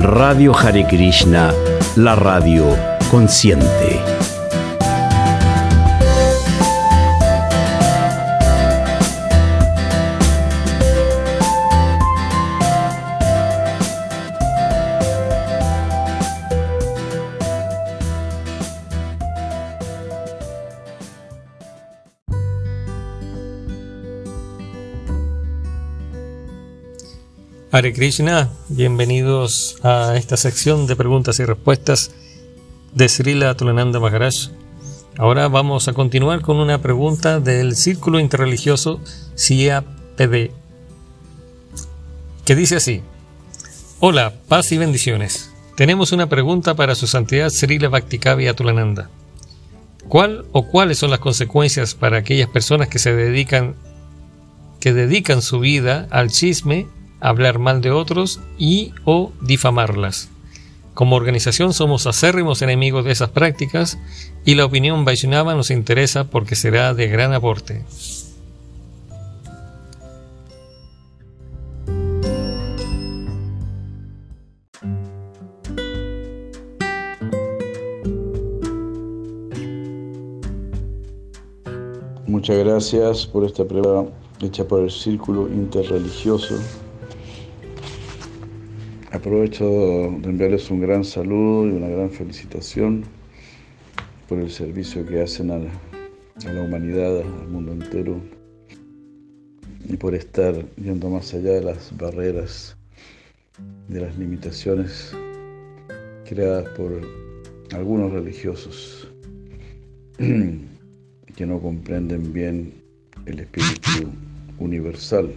Radio Hare Krishna, la radio consciente. Hare Krishna, bienvenidos a esta sección de preguntas y respuestas de Srila Tulananda Maharaj. Ahora vamos a continuar con una pregunta del Círculo Interreligioso CIAPD, que dice así: Hola, paz y bendiciones. Tenemos una pregunta para su santidad Srila Bhaktikavya Tulananda. ¿Cuál o cuáles son las consecuencias para aquellas personas que se dedican que dedican su vida al chisme hablar mal de otros y o difamarlas. Como organización somos acérrimos enemigos de esas prácticas y la opinión Vaishnava nos interesa porque será de gran aporte. Muchas gracias por esta prueba hecha por el Círculo Interreligioso Aprovecho de enviarles un gran saludo y una gran felicitación por el servicio que hacen a la, humanidad, al mundo entero, y por estar yendo más allá de las barreras, de las limitaciones creadas por algunos religiosos que no comprenden bien el espíritu universal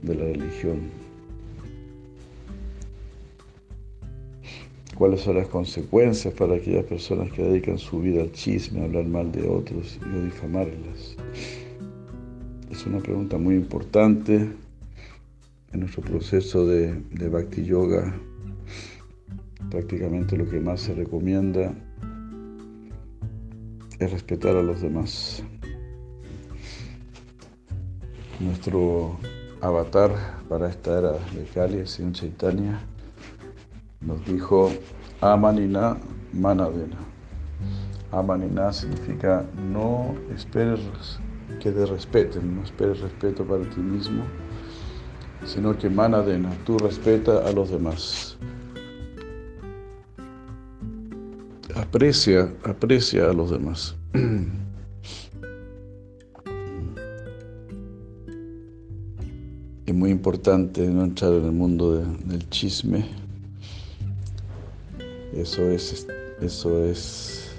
de la religión. Cuáles son las consecuencias para aquellas personas que dedican su vida al chisme, a hablar mal de otros y a difamarlas. Es una pregunta muy importante en nuestro proceso de, de Bhakti Yoga. Prácticamente lo que más se recomienda es respetar a los demás. Nuestro avatar para esta era de Kali, Señor Chaitanya, nos dijo Amanina Manadena. Amanina significa no esperes que te respeten, no esperes respeto para ti mismo, sino que Manadena, tú respeta a los demás. Aprecia, aprecia a los demás. Es muy importante no entrar en el mundo del chisme, eso es, eso es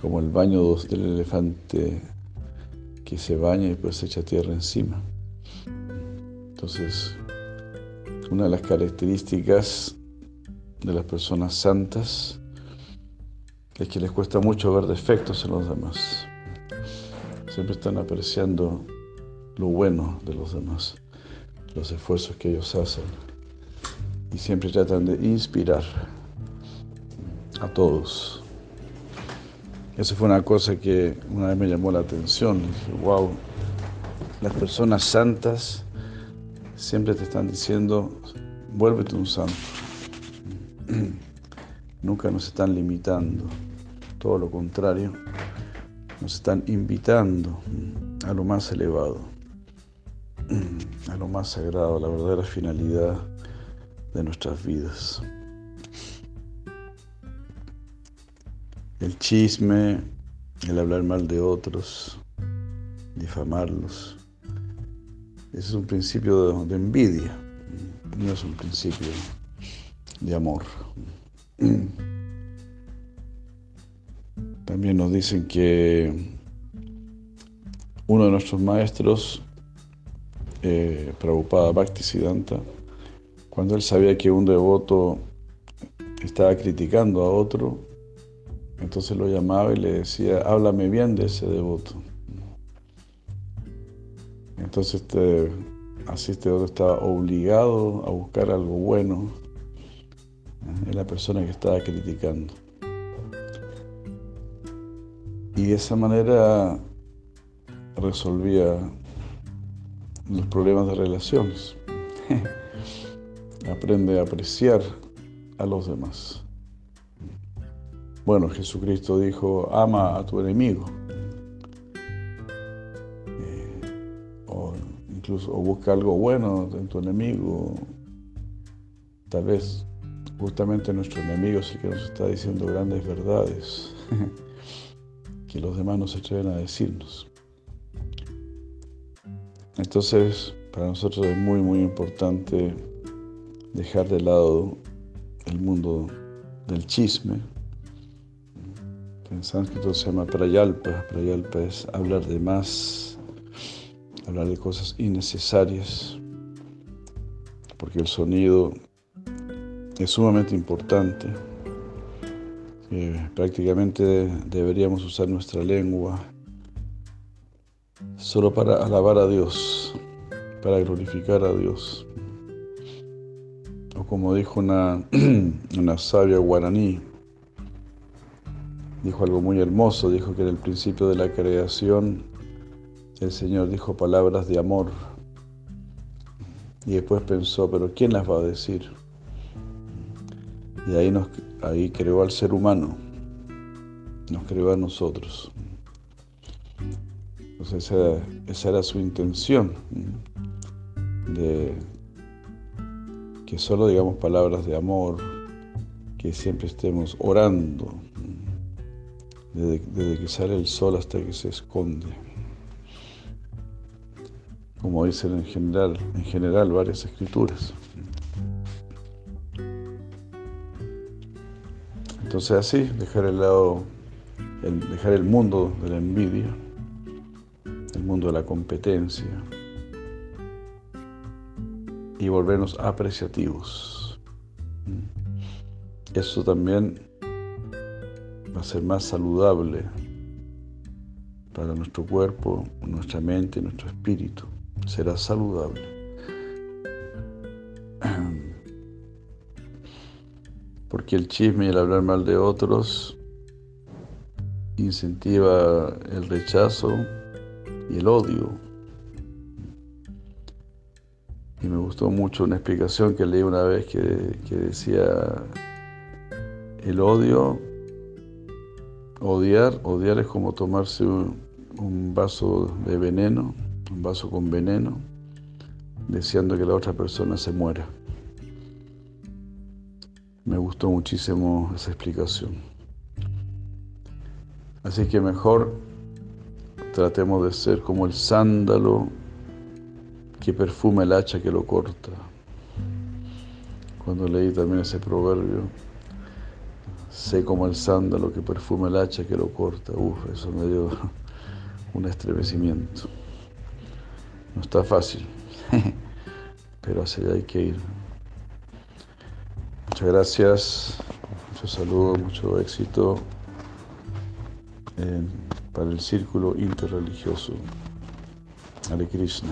como el baño del elefante que se baña y se echa tierra encima. Entonces, una de las características de las personas santas es que les cuesta mucho ver defectos en los demás. Siempre están apreciando lo bueno de los demás, los esfuerzos que ellos hacen y siempre tratan de inspirar todos. Eso fue una cosa que una vez me llamó la atención. Dije, wow, las personas santas siempre te están diciendo, vuélvete un santo. Nunca nos están limitando, todo lo contrario, nos están invitando a lo más elevado, a lo más sagrado, a la verdadera finalidad de nuestras vidas. El chisme, el hablar mal de otros, difamarlos. Ese es un principio de, envidia, no es un principio de amor. También nos dicen que uno de nuestros maestros, eh, Prabhupada Bhaktisiddhanta, cuando él sabía que un devoto estaba criticando a otro, entonces lo llamaba y le decía, háblame bien de ese devoto. Entonces este, así este estaba obligado a buscar algo bueno en la persona que estaba criticando. Y de esa manera resolvía los problemas de relaciones. aprende a apreciar a los demás. Bueno, Jesucristo dijo, ama a tu enemigo. Eh, o incluso busca algo bueno en tu enemigo. Tal vez justamente nuestro enemigo el que nos está diciendo grandes verdades que los demás no se atreven a decirnos. Entonces, para nosotros es muy, muy importante dejar de lado el mundo del chisme. En sánscrito se llama prayalpa. Prayalpa es hablar de más, hablar de cosas innecesarias, porque el sonido es sumamente importante. prácticamente deberíamos usar nuestra lengua solo para alabar a Dios, para glorificar a Dios. O como dijo una, una sabia guaraní, dijo algo muy hermoso, dijo que en el principio de la creación el Señor dijo palabras de amor. Y después pensó, pero ¿quién las va a decir? Y ahí, ahí creó al ser humano, nos creó a nosotros. Entonces esa, era su intención, de que solo digamos palabras de amor, que siempre estemos orando, desde, que sale el sol hasta que se esconde. Como dicen en general, en general varias escrituras. Entonces así, dejar el lado, dejar el mundo de la envidia el mundo de la competencia y volvernos apreciativos. Eso también va a ser más saludable para nuestro cuerpo, nuestra mente, nuestro espíritu. Será saludable. Porque el chisme y el hablar mal de otros incentiva el rechazo, y el odio. Y me gustó mucho una explicación que leí una vez que, decía, el odio, odiar, odiar es como tomarse un, vaso de veneno, un vaso con veneno, deseando que la otra persona se muera. Me gustó muchísimo esa explicación. Así que mejor Tratemos de ser como el sándalo que perfuma el hacha que lo corta. Cuando leí también ese proverbio, sé como el sándalo que perfuma el hacha que lo corta. Uf, eso me dio un estremecimiento. No está fácil, pero hacia allá hay que ir. Muchas gracias, mucho saludo, mucho éxito para el círculo interreligioso. Hare Krishna.